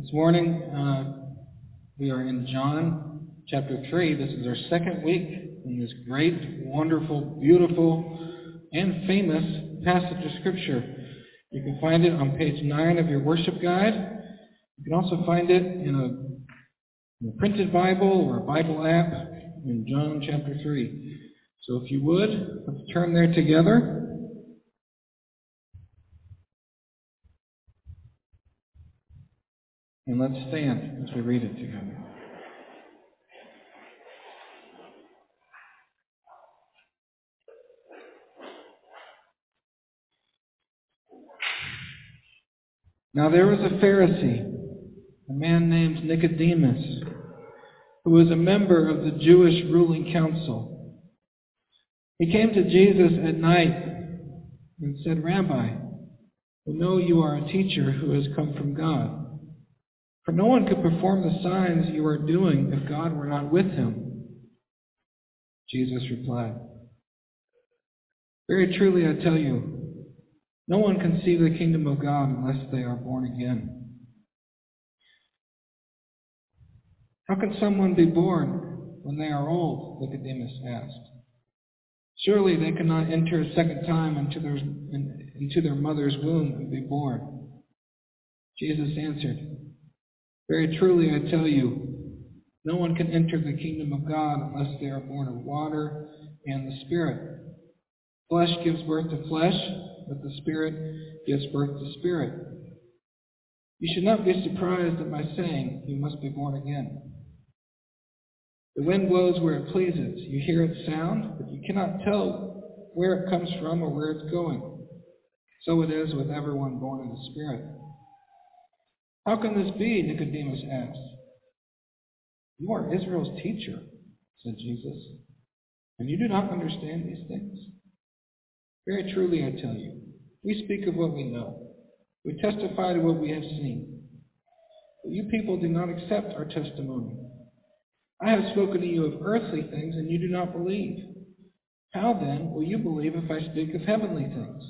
This morning, uh, we are in John chapter 3. This is our second week in this great, wonderful, beautiful, and famous passage of Scripture. You can find it on page 9 of your worship guide. You can also find it in a, in a printed Bible or a Bible app in John chapter 3. So if you would, let's turn there together. And let's stand as we read it together. Now there was a Pharisee, a man named Nicodemus, who was a member of the Jewish ruling council. He came to Jesus at night and said, Rabbi, we know you are a teacher who has come from God. For no one could perform the signs you are doing if God were not with him. Jesus replied, Very truly I tell you, no one can see the kingdom of God unless they are born again. How can someone be born when they are old? Nicodemus asked. Surely they cannot enter a second time into their, into their mother's womb and be born. Jesus answered, very truly, I tell you, no one can enter the kingdom of God unless they are born of water and the Spirit. Flesh gives birth to flesh, but the Spirit gives birth to spirit. You should not be surprised at my saying, You must be born again. The wind blows where it pleases. You hear its sound, but you cannot tell where it comes from or where it's going. So it is with everyone born of the Spirit. How can this be? Nicodemus asked. You are Israel's teacher, said Jesus, and you do not understand these things? Very truly, I tell you, we speak of what we know. We testify to what we have seen. But you people do not accept our testimony. I have spoken to you of earthly things, and you do not believe. How then will you believe if I speak of heavenly things?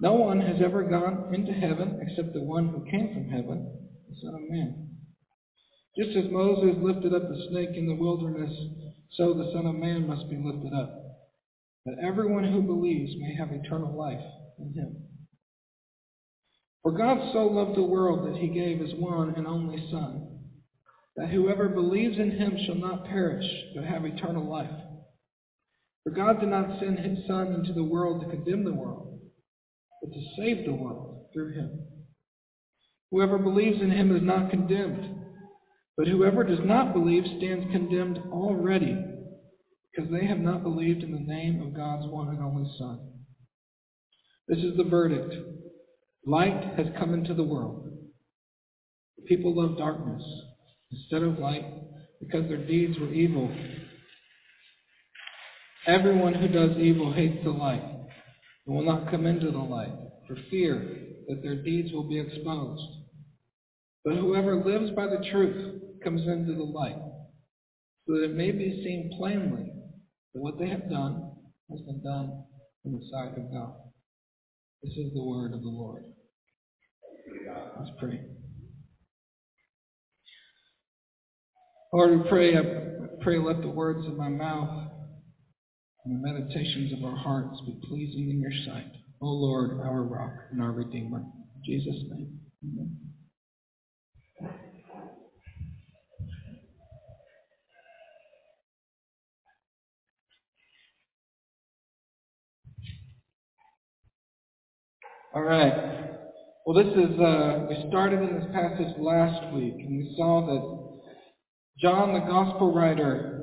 No one has ever gone into heaven except the one who came from heaven, the Son of Man. Just as Moses lifted up the snake in the wilderness, so the Son of Man must be lifted up, that everyone who believes may have eternal life in him. For God so loved the world that he gave his one and only Son, that whoever believes in him shall not perish, but have eternal life. For God did not send his Son into the world to condemn the world but to save the world through him. Whoever believes in him is not condemned, but whoever does not believe stands condemned already, because they have not believed in the name of God's one and only Son. This is the verdict. Light has come into the world. The people love darkness instead of light because their deeds were evil. Everyone who does evil hates the light and will not come into the light for fear that their deeds will be exposed. But whoever lives by the truth comes into the light, so that it may be seen plainly that what they have done has been done in the sight of God. This is the word of the Lord. Let's pray. Lord, we pray, I pray let the words of my mouth and the meditations of our hearts be pleasing in your sight. O Lord, our rock and our redeemer. In Jesus' name. Amen. All right. Well, this is, uh, we started in this passage last week, and we saw that John, the gospel writer,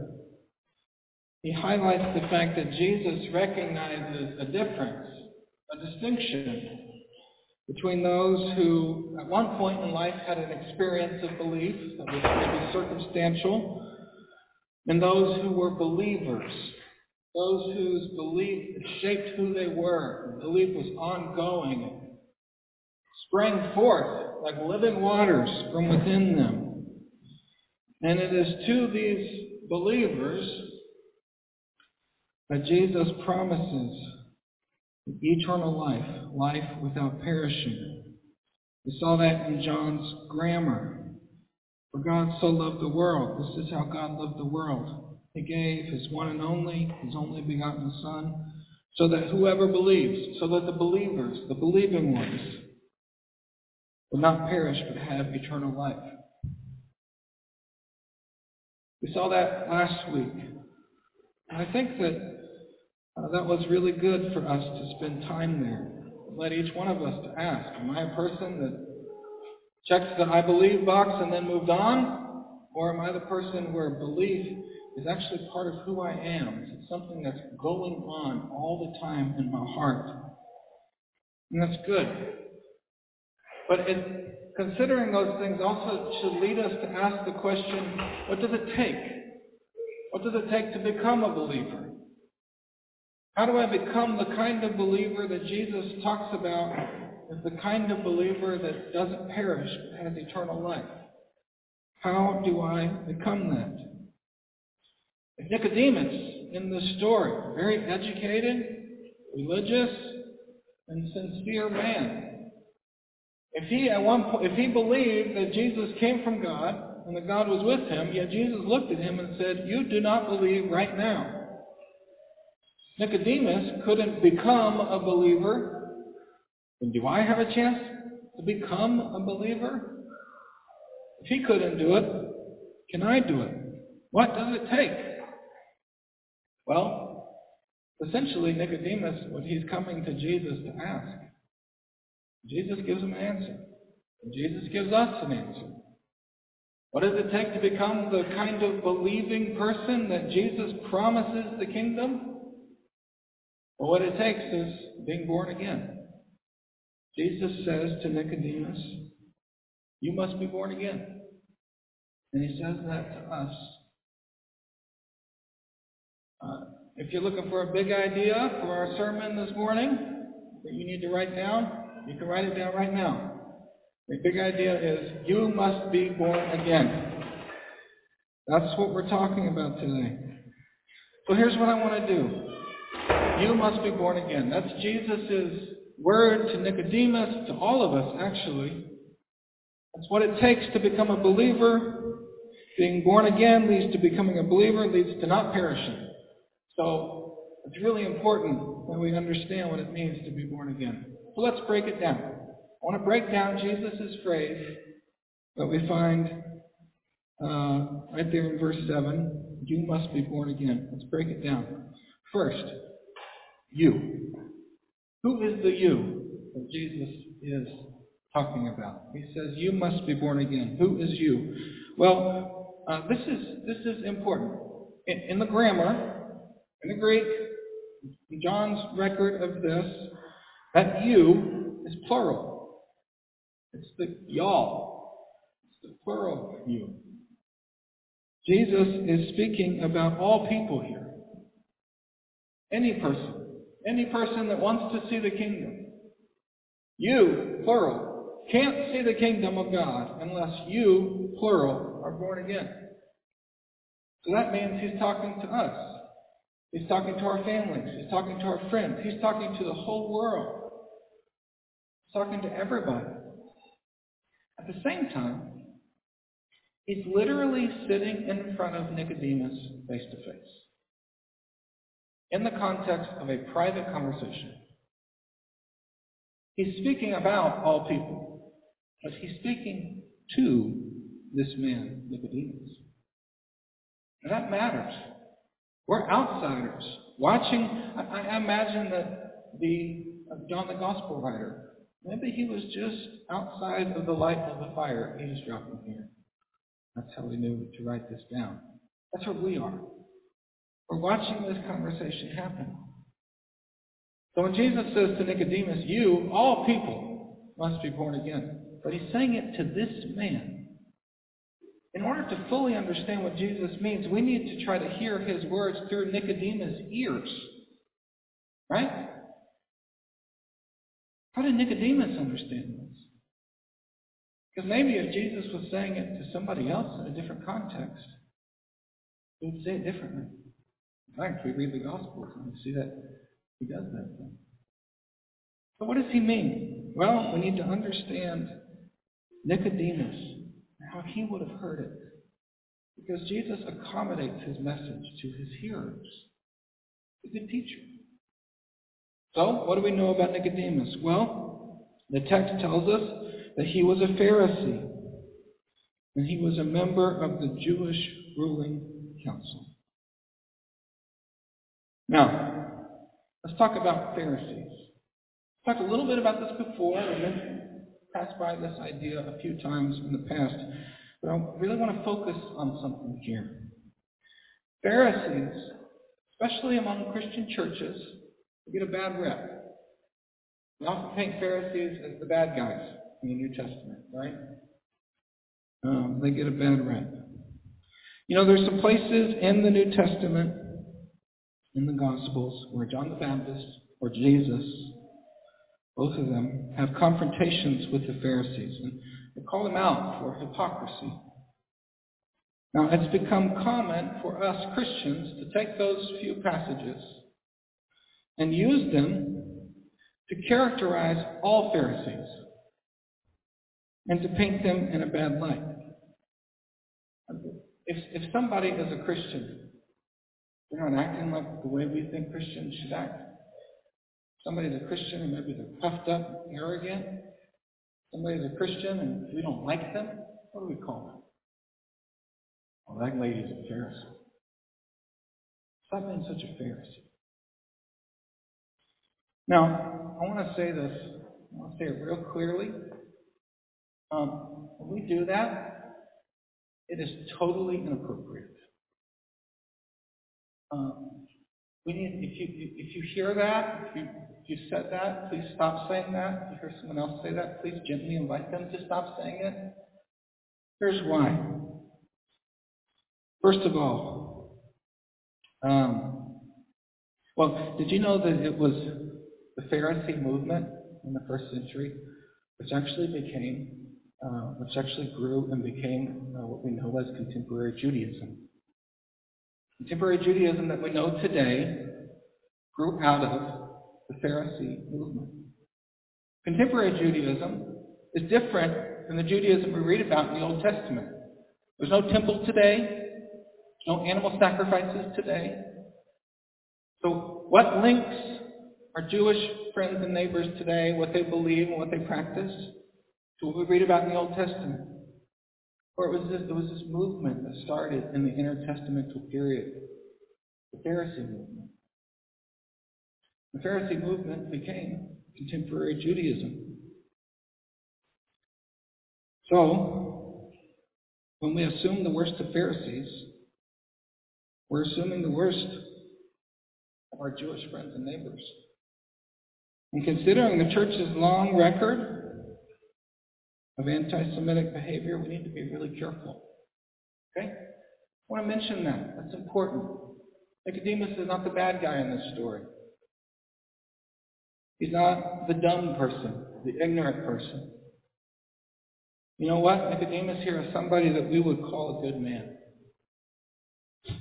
he highlights the fact that Jesus recognizes a difference, a distinction between those who at one point in life had an experience of belief that was maybe circumstantial, and those who were believers, those whose belief shaped who they were, belief was ongoing, sprang forth like living waters from within them. And it is to these believers that Jesus promises eternal life, life without perishing. We saw that in John's grammar. For God so loved the world. This is how God loved the world. He gave his one and only, his only begotten Son, so that whoever believes, so that the believers, the believing ones, will not perish but have eternal life. We saw that last week. And I think that uh, that was really good for us to spend time there. Let each one of us to ask, am I a person that checks the I believe box and then moved on? Or am I the person where belief is actually part of who I am? It's something that's going on all the time in my heart. And that's good. But it, considering those things also should lead us to ask the question, what does it take? What does it take to become a believer? How do I become the kind of believer that Jesus talks about as the kind of believer that doesn't perish but has eternal life? How do I become that? Nicodemus in the story, very educated, religious, and sincere man. If he at one point, if he believed that Jesus came from God and that God was with him, yet Jesus looked at him and said, "You do not believe right now." Nicodemus couldn't become a believer. And do I have a chance to become a believer? If he couldn't do it, can I do it? What does it take? Well, essentially, Nicodemus, what he's coming to Jesus to ask, Jesus gives him an answer. And Jesus gives us an answer. What does it take to become the kind of believing person that Jesus promises the kingdom? Well, what it takes is being born again. Jesus says to Nicodemus, You must be born again. And he says that to us. Uh, if you're looking for a big idea for our sermon this morning that you need to write down, you can write it down right now. The big idea is you must be born again. That's what we're talking about today. So here's what I want to do. You must be born again. That's Jesus' word to Nicodemus, to all of us, actually. That's what it takes to become a believer. Being born again leads to becoming a believer, leads to not perishing. So it's really important that we understand what it means to be born again. So let's break it down. I want to break down Jesus' phrase that we find uh, right there in verse 7. You must be born again. Let's break it down. First, you. Who is the you that Jesus is talking about? He says, You must be born again. Who is you? Well, uh, this is this is important. In, in the grammar, in the Greek, in John's record of this, that you is plural. It's the y'all. It's the plural you. Jesus is speaking about all people here. Any person. Any person that wants to see the kingdom. You, plural, can't see the kingdom of God unless you, plural, are born again. So that means he's talking to us. He's talking to our families. He's talking to our friends. He's talking to the whole world. He's talking to everybody. At the same time, he's literally sitting in front of Nicodemus face to face in the context of a private conversation. He's speaking about all people, but he's speaking to this man, Nicodemus. And that matters. We're outsiders. Watching, I, imagine that the uh, John the Gospel writer, maybe he was just outside of the light of the fire eavesdropping here. That's how we knew to write this down. That's what we are. We're watching this conversation happen. So when Jesus says to Nicodemus, you, all people, must be born again, but he's saying it to this man. In order to fully understand what Jesus means, we need to try to hear his words through Nicodemus' ears. Right? How did Nicodemus understand this? Because maybe if Jesus was saying it to somebody else in a different context, he would say it differently. In fact, we read the Gospels and we see that he does that thing. So what does he mean? Well, we need to understand Nicodemus, how he would have heard it. Because Jesus accommodates his message to his hearers. He's a good teacher. So, what do we know about Nicodemus? Well, the text tells us that he was a Pharisee, and he was a member of the Jewish ruling council. Now, let's talk about Pharisees. I've talked a little bit about this before. We passed by this idea a few times in the past, but I really want to focus on something here. Pharisees, especially among Christian churches, get a bad rep. We often paint Pharisees as the bad guys in the New Testament, right? Um, they get a bad rep. You know, there's some places in the New Testament, in the Gospels, where John the Baptist or Jesus both of them have confrontations with the Pharisees and they call them out for hypocrisy. Now, it's become common for us Christians to take those few passages and use them to characterize all Pharisees and to paint them in a bad light. If, if somebody is a Christian, they're not acting like the way we think Christians should act, Somebody's a Christian and maybe they're puffed up, arrogant. Somebody's a Christian and we don't like them. What do we call them? Well, that lady's a Pharisee. Stop being such a Pharisee. Now, I want to say this. I want to say it real clearly. Um, when we do that, it is totally inappropriate. Um, we need, if you if you hear that, if you if you said that, please stop saying that. If you hear someone else say that, please gently invite them to stop saying it. Here's why. First of all, um, well, did you know that it was the Pharisee movement in the first century, which actually became, uh, which actually grew and became uh, what we know as contemporary Judaism. Contemporary Judaism that we know today grew out of the Pharisee movement. Contemporary Judaism is different than the Judaism we read about in the Old Testament. There's no temple today. There's no animal sacrifices today. So what links our Jewish friends and neighbors today, what they believe and what they practice, to what we read about in the Old Testament? Or it was this, was this movement that started in the intertestamental period, the Pharisee movement. The Pharisee movement became contemporary Judaism. So, when we assume the worst of Pharisees, we're assuming the worst of our Jewish friends and neighbors. And considering the church's long record of anti Semitic behavior, we need to be really careful. Okay? I want to mention that. That's important. Nicodemus is not the bad guy in this story. He's not the dumb person, the ignorant person. You know what? Nicodemus here is somebody that we would call a good man.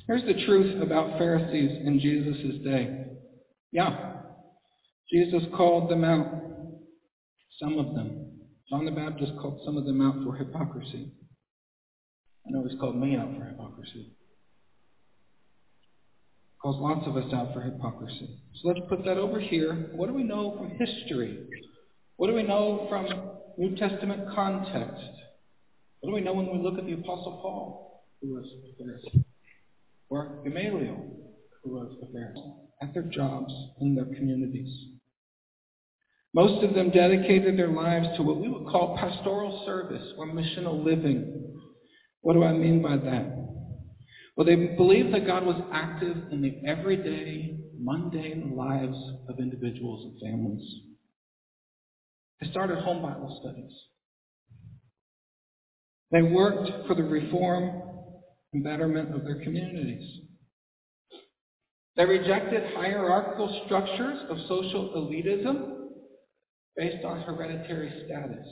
Here's the truth about Pharisees in Jesus' day. Yeah, Jesus called them out, some of them. John the Baptist called some of them out for hypocrisy. I know he's called me out for hypocrisy calls lots of us out for hypocrisy. So let's put that over here. What do we know from history? What do we know from New Testament context? What do we know when we look at the Apostle Paul, who was a Pharisee? Or Gamaliel, who was a Pharisee, at their jobs, in their communities? Most of them dedicated their lives to what we would call pastoral service or missional living. What do I mean by that? Well, they believed that God was active in the everyday, mundane lives of individuals and families. They started home Bible studies. They worked for the reform and betterment of their communities. They rejected hierarchical structures of social elitism based on hereditary status.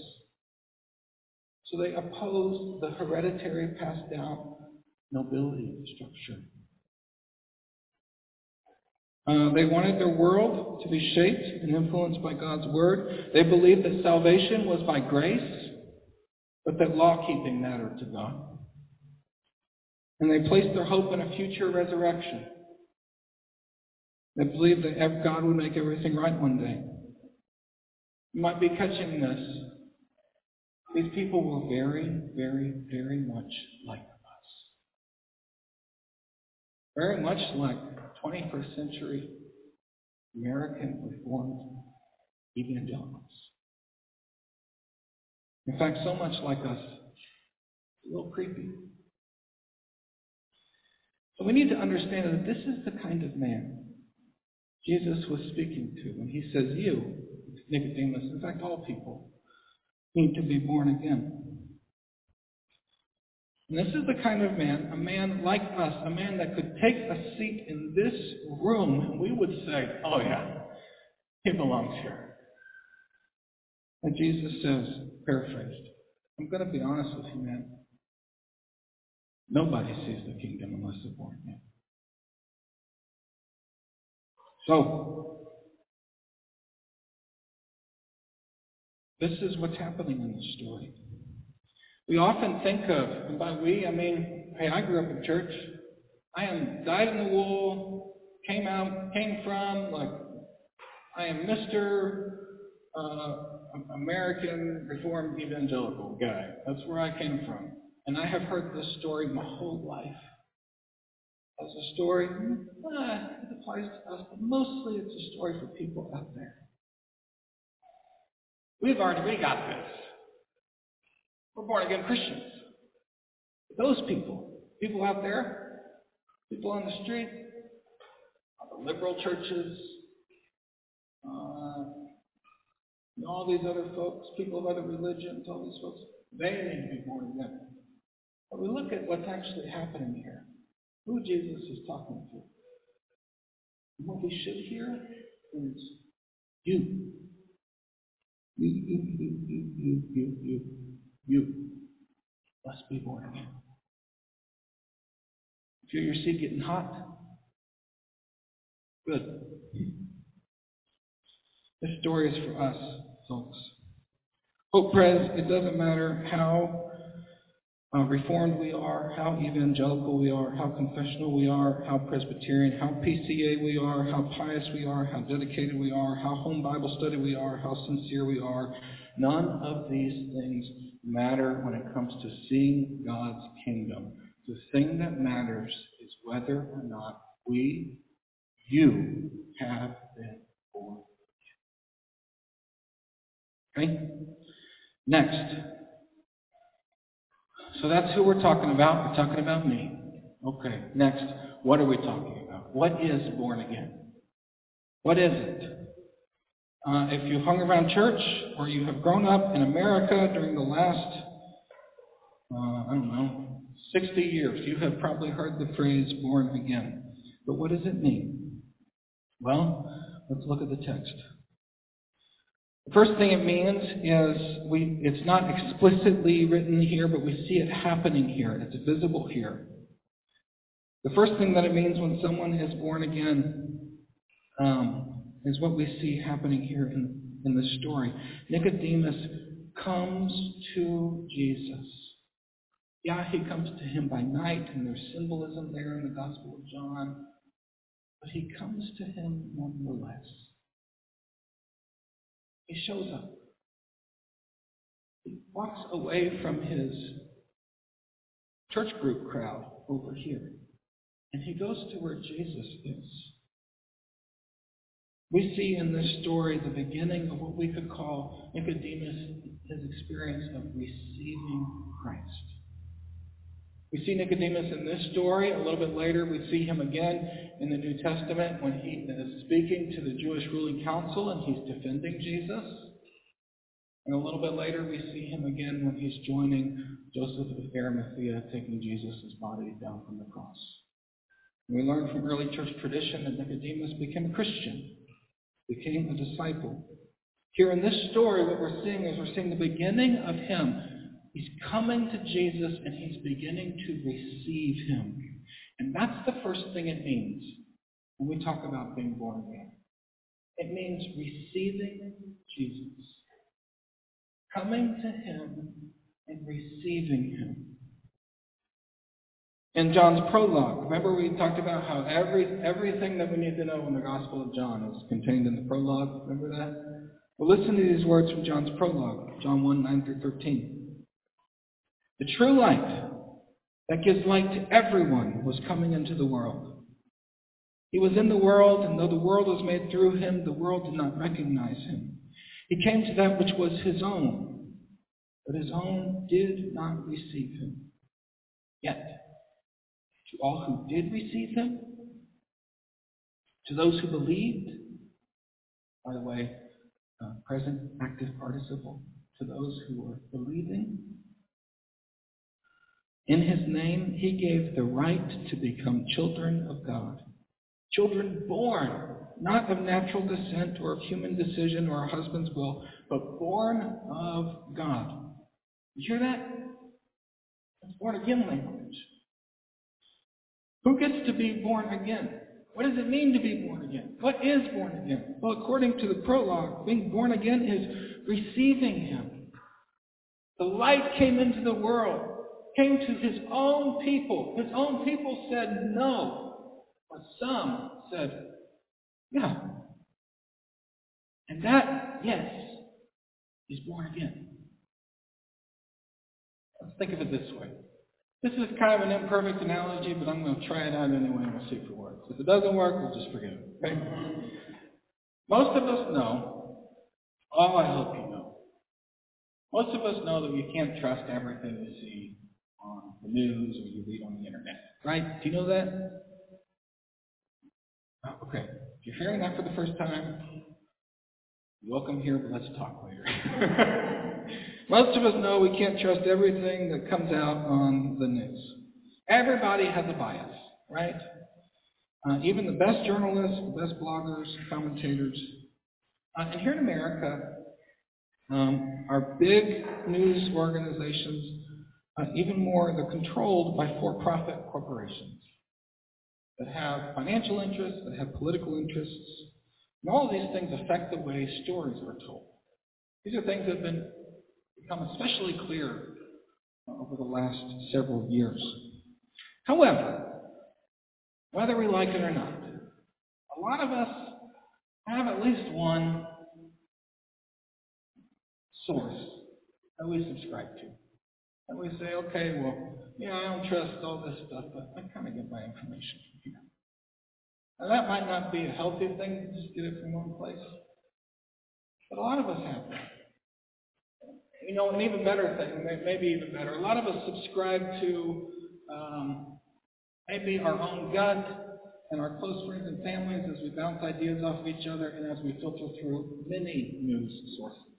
So they opposed the hereditary passed down nobility structure. Uh, they wanted their world to be shaped and influenced by God's word. They believed that salvation was by grace but that law keeping mattered to God. And they placed their hope in a future resurrection. They believed that God would make everything right one day. You might be catching this. These people were very, very, very much like us. Very much like 21st century American Reformed evangelicals. In fact, so much like us, it's a little creepy. So we need to understand that this is the kind of man Jesus was speaking to when he says, You, Nicodemus, in fact, all people, need to be born again. And this is the kind of man, a man like us, a man that could take a seat in this room, and we would say, Oh, yeah, he belongs here. And Jesus says, paraphrased, I'm going to be honest with you, man. Nobody sees the kingdom unless they're born again. So, this is what's happening in the story. We often think of, and by we, I mean, hey, I grew up in church. I am dyed in the wool, came out, came from, like, I am Mr. Uh, American Reformed Evangelical guy. That's where I came from. And I have heard this story my whole life. As a story, eh, it applies to us, but mostly it's a story for people out there. We've already, we got this. We're born again Christians. Those people, people out there, people on the street, the liberal churches, uh, all these other folks, people of other religions, all these folks, they need to be born again. But we look at what's actually happening here, who Jesus is talking to. And what we should hear is you. You, you, you, you, you, you, you, you must be born again. Feel your seat getting hot? Good. This story is for us, folks. Hope Pres, it doesn't matter how uh, reformed we are, how evangelical we are, how confessional we are, how Presbyterian, how PCA we are, how pious we are, how dedicated we are, how home Bible study we are, how sincere we are. None of these things matter when it comes to seeing God's kingdom. The thing that matters is whether or not we, you, have been born Okay? Next. So that's who we're talking about. We're talking about me. Okay. Next. What are we talking about? What is born again? What is it? Uh, if you hung around church or you have grown up in America during the last, uh, I don't know, 60 years, you have probably heard the phrase born again. But what does it mean? Well, let's look at the text. The first thing it means is we, it's not explicitly written here, but we see it happening here. It's visible here. The first thing that it means when someone is born again um, is what we see happening here in, in the story. Nicodemus comes to Jesus. Yeah, he comes to him by night, and there's symbolism there in the Gospel of John, but he comes to him nonetheless. He shows up. He walks away from his church group crowd over here, and he goes to where Jesus is. We see in this story the beginning of what we could call Nicodemus, his experience of receiving Christ. We see Nicodemus in this story. A little bit later, we see him again in the New Testament when he is speaking to the Jewish ruling council and he's defending Jesus. And a little bit later, we see him again when he's joining Joseph of Arimathea, taking Jesus' body down from the cross. We learn from early church tradition that Nicodemus became a Christian, became a disciple. Here in this story, what we're seeing is we're seeing the beginning of him He's coming to Jesus and he's beginning to receive him. And that's the first thing it means when we talk about being born again. It means receiving Jesus. Coming to him and receiving him. In John's prologue, remember we talked about how every, everything that we need to know in the Gospel of John is contained in the prologue. Remember that? Well, listen to these words from John's prologue, John 1 9 through 13. The true light that gives light to everyone was coming into the world. He was in the world, and though the world was made through him, the world did not recognize him. He came to that which was his own, but his own did not receive him. Yet, to all who did receive him, to those who believed, by the way, uh, present active participle, to those who were believing, in his name he gave the right to become children of God. Children born, not of natural descent or of human decision or a husband's will, but born of God. You hear that? That's born again language. Who gets to be born again? What does it mean to be born again? What is born again? Well, according to the prologue, being born again is receiving Him. The light came into the world, came to His own people. His own people said no, but some said, yeah. And that, yes, is born again. Let's think of it this way. This is kind of an imperfect analogy, but I'm going to try it out anyway and we'll see if it works. If it doesn't work, we'll just forget it. Okay? Most of us know, oh, I hope you know. Most of us know that you can't trust everything you see on the news or you read on the internet. Right? Do you know that? Oh, okay. If you're hearing that for the first time, welcome here, but let's talk later. Most of us know we can't trust everything that comes out on the news. Everybody has a bias, right? Uh, even the best journalists, the best bloggers, commentators. Uh, and here in America, um, our big news organizations, uh, even more, they're controlled by for-profit corporations that have financial interests, that have political interests. And all of these things affect the way stories are told. These are things that have been become especially clear over the last several years. However, whether we like it or not, a lot of us have at least one source that we subscribe to. And we say, okay, well, yeah, I don't trust all this stuff, but I kind of get my information from here. Now, that might not be a healthy thing to just get it from one place, but a lot of us have that. You know, an even better thing, maybe even better, a lot of us subscribe to um, maybe our own gut and our close friends and families as we bounce ideas off of each other and as we filter through many news sources.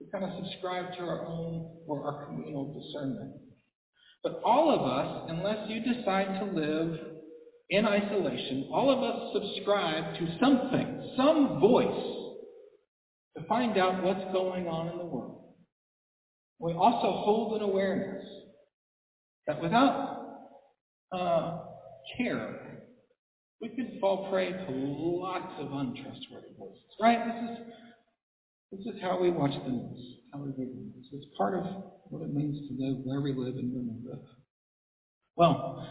We kind of subscribe to our own or our communal discernment. But all of us, unless you decide to live in isolation, all of us subscribe to something, some voice, to find out what's going on in the world. We also hold an awareness that without uh, care, we could fall prey to lots of untrustworthy voices. Right? This is this is how we watch the news, how we read the news. It's part of what it means to live where we live and when we live. Well,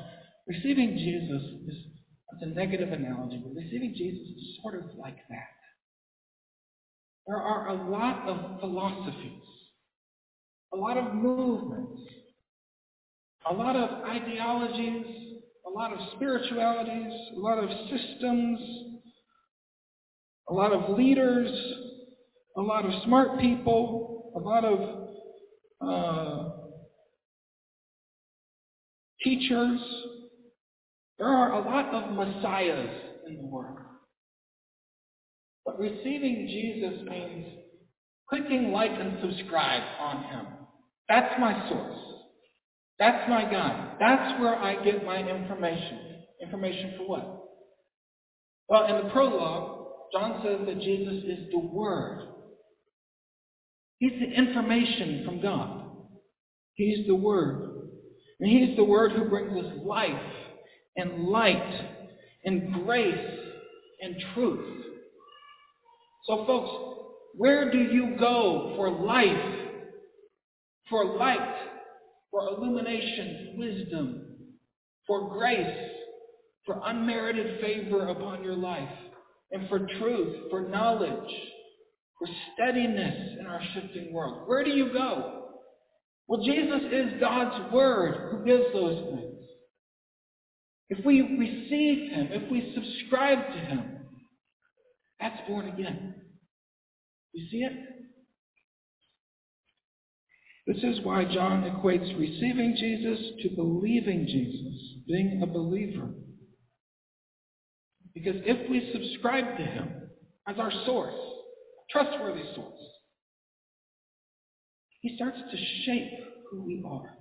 receiving Jesus is it's a negative analogy, but receiving Jesus is sort of like that. There are a lot of philosophies a lot of movements, a lot of ideologies, a lot of spiritualities, a lot of systems, a lot of leaders, a lot of smart people, a lot of uh, teachers. There are a lot of messiahs in the world. But receiving Jesus means clicking like and subscribe on him. That's my source. That's my guide. That's where I get my information. Information for what? Well, in the prologue, John says that Jesus is the Word. He's the information from God. He's the Word. And He's the Word who brings us life and light and grace and truth. So, folks, where do you go for life for light, for illumination, wisdom, for grace, for unmerited favor upon your life, and for truth, for knowledge, for steadiness in our shifting world. Where do you go? Well, Jesus is God's Word who gives those things. If we receive Him, if we subscribe to Him, that's born again. You see it? This is why John equates receiving Jesus to believing Jesus, being a believer. Because if we subscribe to Him as our source, trustworthy source, He starts to shape who we are.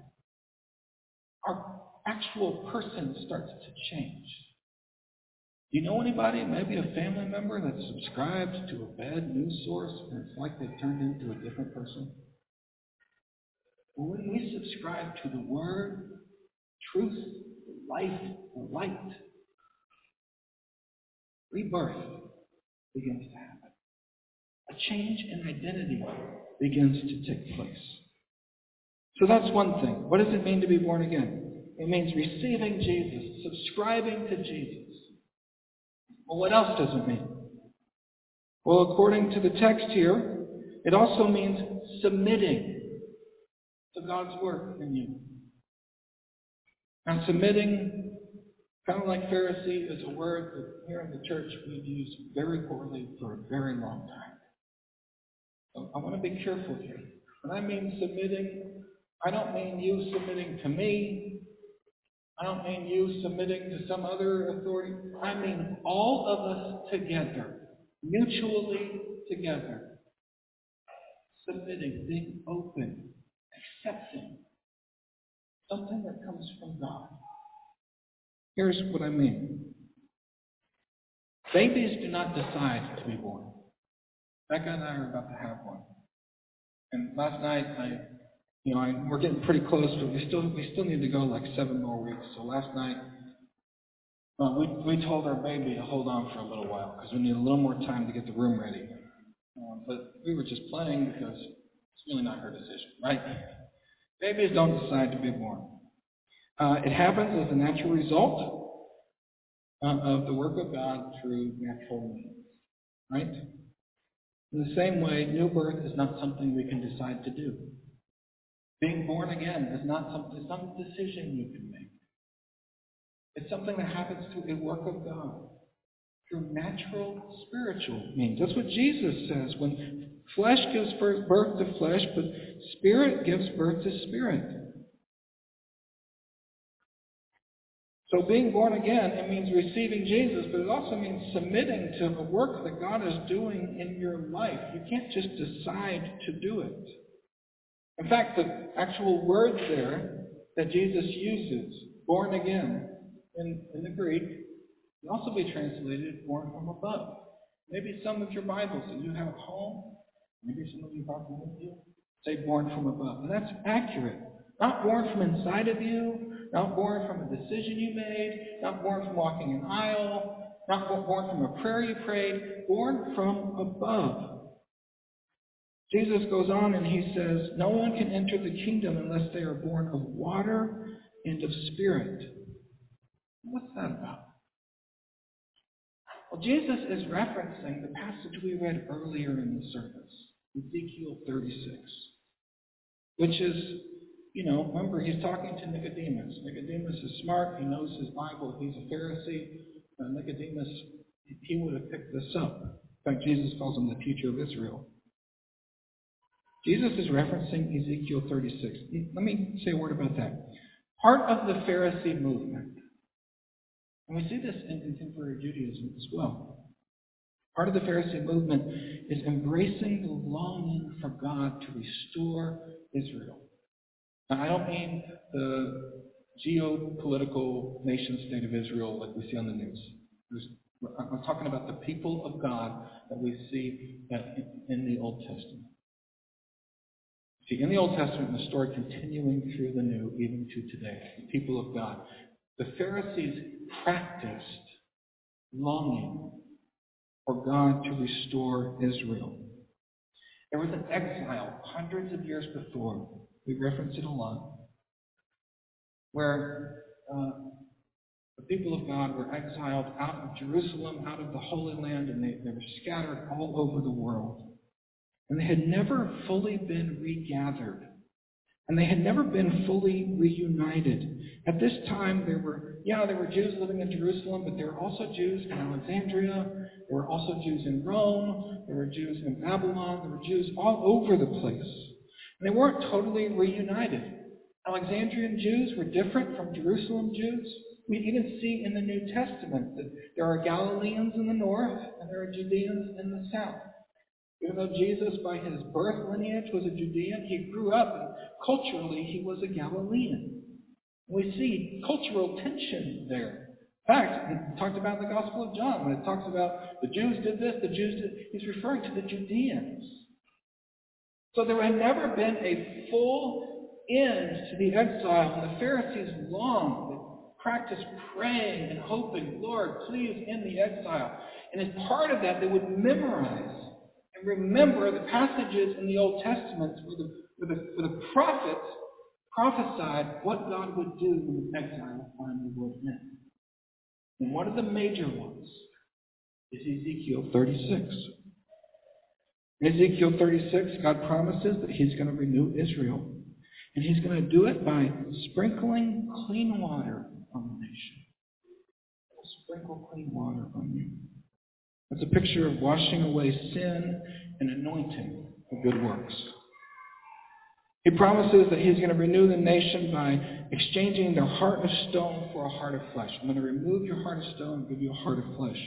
Our actual person starts to change. Do you know anybody, maybe a family member, that subscribed to a bad news source and it's like they've turned into a different person? Well, when we subscribe to the Word, truth, life, light, rebirth begins to happen. A change in identity begins to take place. So that's one thing. What does it mean to be born again? It means receiving Jesus, subscribing to Jesus. Well, what else does it mean? Well, according to the text here, it also means submitting to God's work in you. And submitting, kind of like Pharisee, is a word that here in the church we've used very poorly for a very long time. I want to be careful here. When I mean submitting, I don't mean you submitting to me. I don't mean you submitting to some other authority. I mean all of us together, mutually together, submitting, being open, accepting something that comes from God. Here's what I mean. Babies do not decide to be born. Becca and I are about to have one. And last night I you know, I, we're getting pretty close, but we still we still need to go like seven more weeks. So last night, uh, we we told our baby to hold on for a little while because we need a little more time to get the room ready. Um, but we were just playing because it's really not her decision, right? Babies don't decide to be born. Uh, it happens as a natural result uh, of the work of God through natural means, right? In the same way, new birth is not something we can decide to do. Being born again is not a decision you can make. It's something that happens through a work of God, through natural spiritual means. That's what Jesus says. When flesh gives birth to flesh, but spirit gives birth to spirit. So being born again, it means receiving Jesus, but it also means submitting to the work that God is doing in your life. You can't just decide to do it. In fact, the actual words there that Jesus uses, born again, in, in the Greek, can also be translated born from above. Maybe some of your Bibles that you have at home, maybe some of you brought them with you, say born from above. And that's accurate. Not born from inside of you, not born from a decision you made, not born from walking an aisle, not born from a prayer you prayed, born from above. Jesus goes on and he says, No one can enter the kingdom unless they are born of water and of spirit. What's that about? Well, Jesus is referencing the passage we read earlier in the service, Ezekiel 36, which is, you know, remember, he's talking to Nicodemus. Nicodemus is smart. He knows his Bible. He's a Pharisee. Uh, Nicodemus, he would have picked this up. In fact, Jesus calls him the teacher of Israel. Jesus is referencing Ezekiel 36. Let me say a word about that. Part of the Pharisee movement, and we see this in contemporary Judaism as well. Part of the Pharisee movement is embracing the longing for God to restore Israel. Now, I don't mean the geopolitical nation state of Israel like we see on the news. I'm talking about the people of God that we see in the Old Testament. See, in the Old Testament, the story continuing through the New, even to today, the people of God, the Pharisees practiced longing for God to restore Israel. There was an exile hundreds of years before We reference it a lot. Where uh, the people of God were exiled out of Jerusalem, out of the Holy Land, and they, they were scattered all over the world. And they had never fully been regathered. And they had never been fully reunited. At this time, there were, yeah, there were Jews living in Jerusalem, but there were also Jews in Alexandria. There were also Jews in Rome. There were Jews in Babylon. There were Jews all over the place. They weren't totally reunited. Alexandrian Jews were different from Jerusalem Jews. We even see in the New Testament that there are Galileans in the north and there are Judeans in the south. Even though Jesus, by his birth lineage, was a Judean, he grew up and culturally he was a Galilean. We see cultural tension there. In fact, he talked about the Gospel of John when it talks about the Jews did this, the Jews did. He's referring to the Judeans. So there had never been a full end to the exile, and the Pharisees longed, they practiced praying and hoping, Lord, please end the exile. And as part of that, they would memorize and remember the passages in the Old Testament where the, where the, where the prophets prophesied what God would do when the exile finally would end. And one of the major ones is Ezekiel 36. In Ezekiel 36, God promises that He's going to renew Israel. And He's going to do it by sprinkling clean water on the nation. Sprinkle clean water on you. It's a picture of washing away sin and anointing for good works. He promises that he's going to renew the nation by exchanging their heart of stone for a heart of flesh. I'm going to remove your heart of stone and give you a heart of flesh.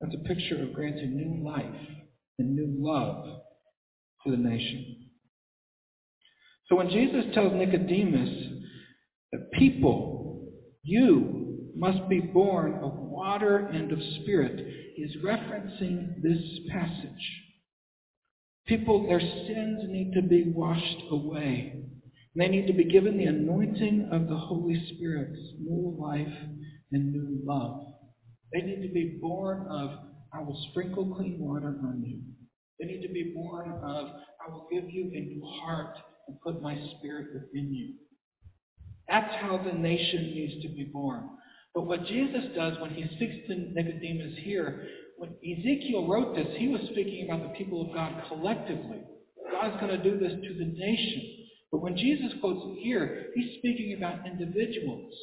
That's a picture of granting new life and new love to the nation. So when Jesus tells Nicodemus that people, you, must be born of water and of spirit, he's referencing this passage. People, their sins need to be washed away. They need to be given the anointing of the Holy Spirit, new life and new love. They need to be born of, I will sprinkle clean water on you. They need to be born of, I will give you a new heart and put my spirit within you. That's how the nation needs to be born. But what Jesus does when he speaks to Nicodemus here when Ezekiel wrote this, he was speaking about the people of God collectively. God's going to do this to the nation. But when Jesus quotes here, he's speaking about individuals.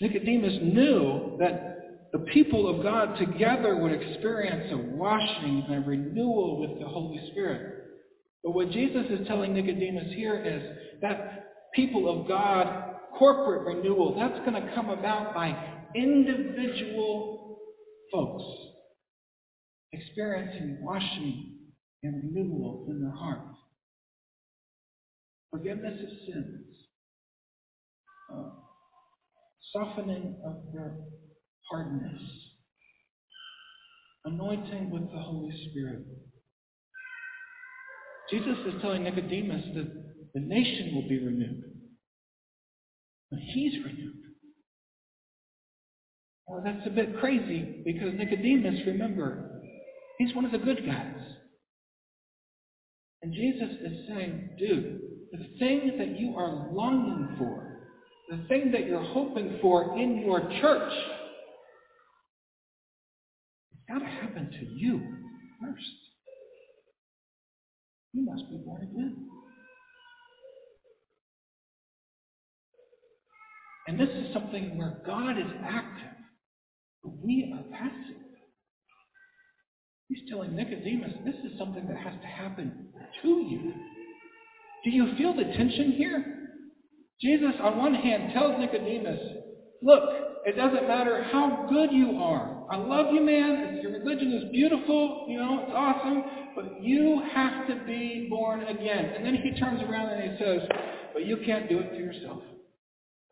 Nicodemus knew that the people of God together would experience a washing and a renewal with the Holy Spirit. But what Jesus is telling Nicodemus here is that people of God corporate renewal, that's going to come about by individual folks experiencing washing and renewal in their hearts. Forgiveness of sins. Uh, softening of their hardness. Anointing with the Holy Spirit. Jesus is telling Nicodemus that the nation will be renewed. But he's renewed. Well, that's a bit crazy because Nicodemus, remember, he's one of the good guys. And Jesus is saying, dude, the thing that you are longing for, the thing that you're hoping for in your church, it's got to happen to you first. You must be born again. And this is something where God is active. but We are passive. He's telling Nicodemus, this is something that has to happen to you. Do you feel the tension here? Jesus, on one hand, tells Nicodemus, look, it doesn't matter how good you are. I love you, man. Your religion is beautiful. You know, it's awesome. But you have to be born again. And then he turns around and he says, but you can't do it to yourself.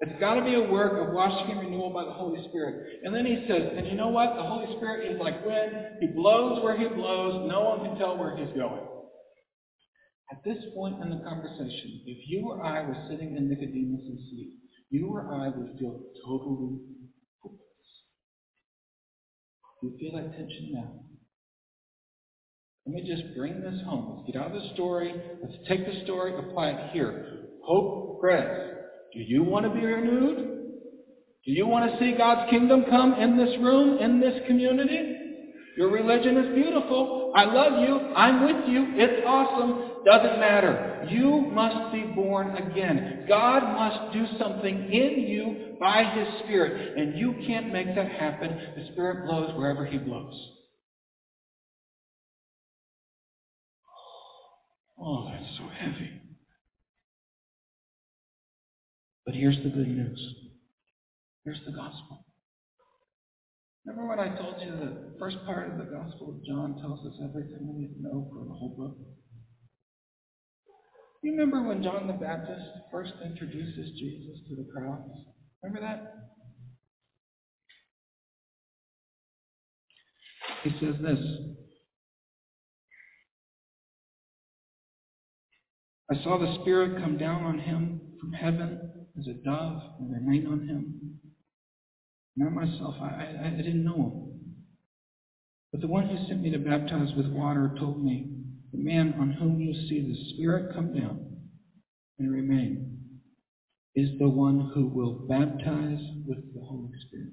It's got to be a work of washing and renewal by the Holy Spirit. And then he says, and you know what? The Holy Spirit is like wind. He blows where he blows. No one can tell where he's going. At this point in the conversation, if you or I were sitting in Nicodemus' seat, you or I would feel totally. You feel that tension now. Let me just bring this home. Let's get out of the story. Let's take the story, apply it here. Hope Press. Do you want to be renewed? Do you want to see God's kingdom come in this room, in this community? Your religion is beautiful. I love you. I'm with you. It's awesome. Doesn't matter. You must be born again. God must do something in you by His Spirit. And you can't make that happen. The Spirit blows wherever He blows. Oh, that's so heavy. But here's the good news. Here's the gospel. Remember when I told you the first part of the Gospel of John tells us everything we need to know for the whole book? You remember when John the Baptist first introduces Jesus to the crowds? Remember that? He says this I saw the Spirit come down on him from heaven as a dove and remain on him. Not myself, I, I, I didn't know him. But the one who sent me to baptize with water told me, The man on whom you see the Spirit come down and remain is the one who will baptize with the Holy Spirit.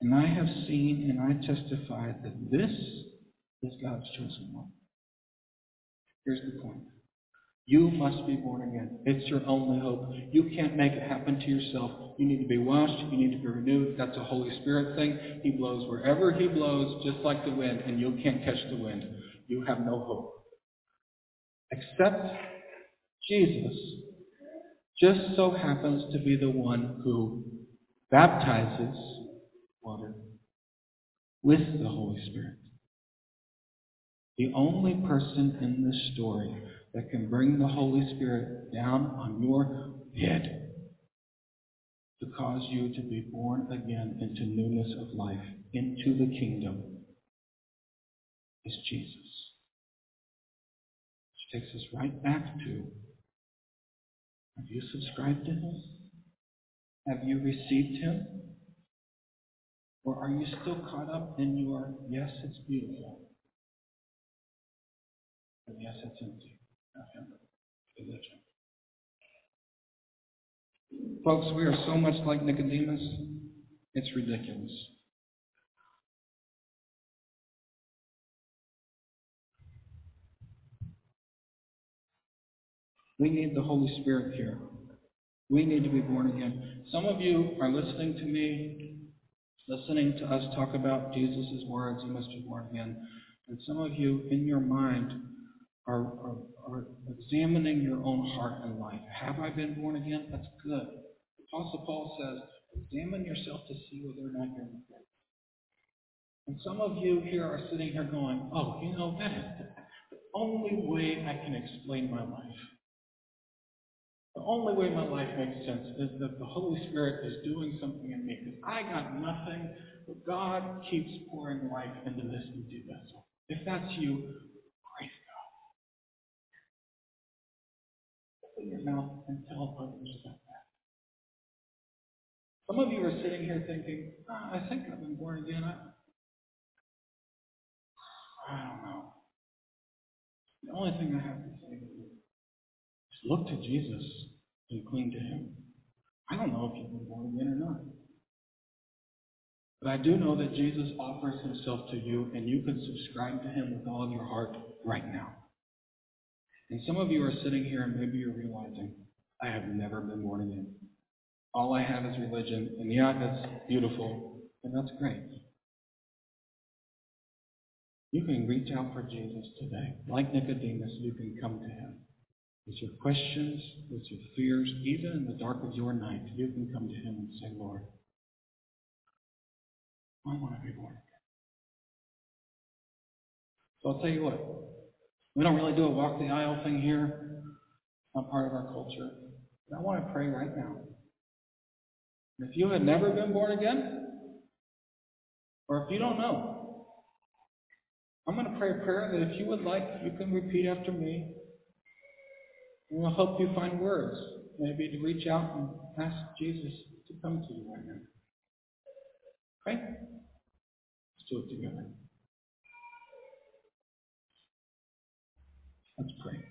And I have seen and I testify that this is God's chosen one. Here's the point. You must be born again. It's your only hope. You can't make it happen to yourself. You need to be washed. You need to be renewed. That's a Holy Spirit thing. He blows wherever He blows, just like the wind, and you can't catch the wind. You have no hope. Except Jesus just so happens to be the one who baptizes water with the Holy Spirit. The only person in this story that can bring the Holy Spirit down on your head to cause you to be born again into newness of life, into the kingdom, is Jesus. Which takes us right back to have you subscribed to Him? Have you received Him? Or are you still caught up in your, yes, it's beautiful, but yes, it's empty? Folks, we are so much like Nicodemus, it's ridiculous. We need the Holy Spirit here. We need to be born again. Some of you are listening to me, listening to us talk about Jesus' words, you must be born again. And some of you, in your mind, are, are, are examining your own heart and life. Have I been born again? That's good. Apostle Paul says, examine yourself to see whether or not you're faith. And some of you here are sitting here going, oh, you know, that is the only way I can explain my life. The only way my life makes sense is that the Holy Spirit is doing something in me because I got nothing, but God keeps pouring life into this empty vessel. If that's you, Your mouth and tell others about that. Some of you are sitting here thinking, oh, I think I've been born again. I, I don't know. The only thing I have to say to you is look to Jesus and cling to Him. I don't know if you've been born again or not. But I do know that Jesus offers Himself to you, and you can subscribe to Him with all of your heart right now. And some of you are sitting here, and maybe you're realizing, I have never been born again. All I have is religion, and yeah, that's beautiful, and that's great. You can reach out for Jesus today. Like Nicodemus, you can come to him. With your questions, with your fears, even in the dark of your night, you can come to him and say, Lord, I want to be born again. So I'll tell you what, we don't really do a walk the aisle thing here. It's not part of our culture. But I want to pray right now. If you had never been born again, or if you don't know, I'm going to pray a prayer that if you would like, you can repeat after me. And we'll help you find words, maybe to reach out and ask Jesus to come to you right now. Okay? Let's do it together. Let's pray.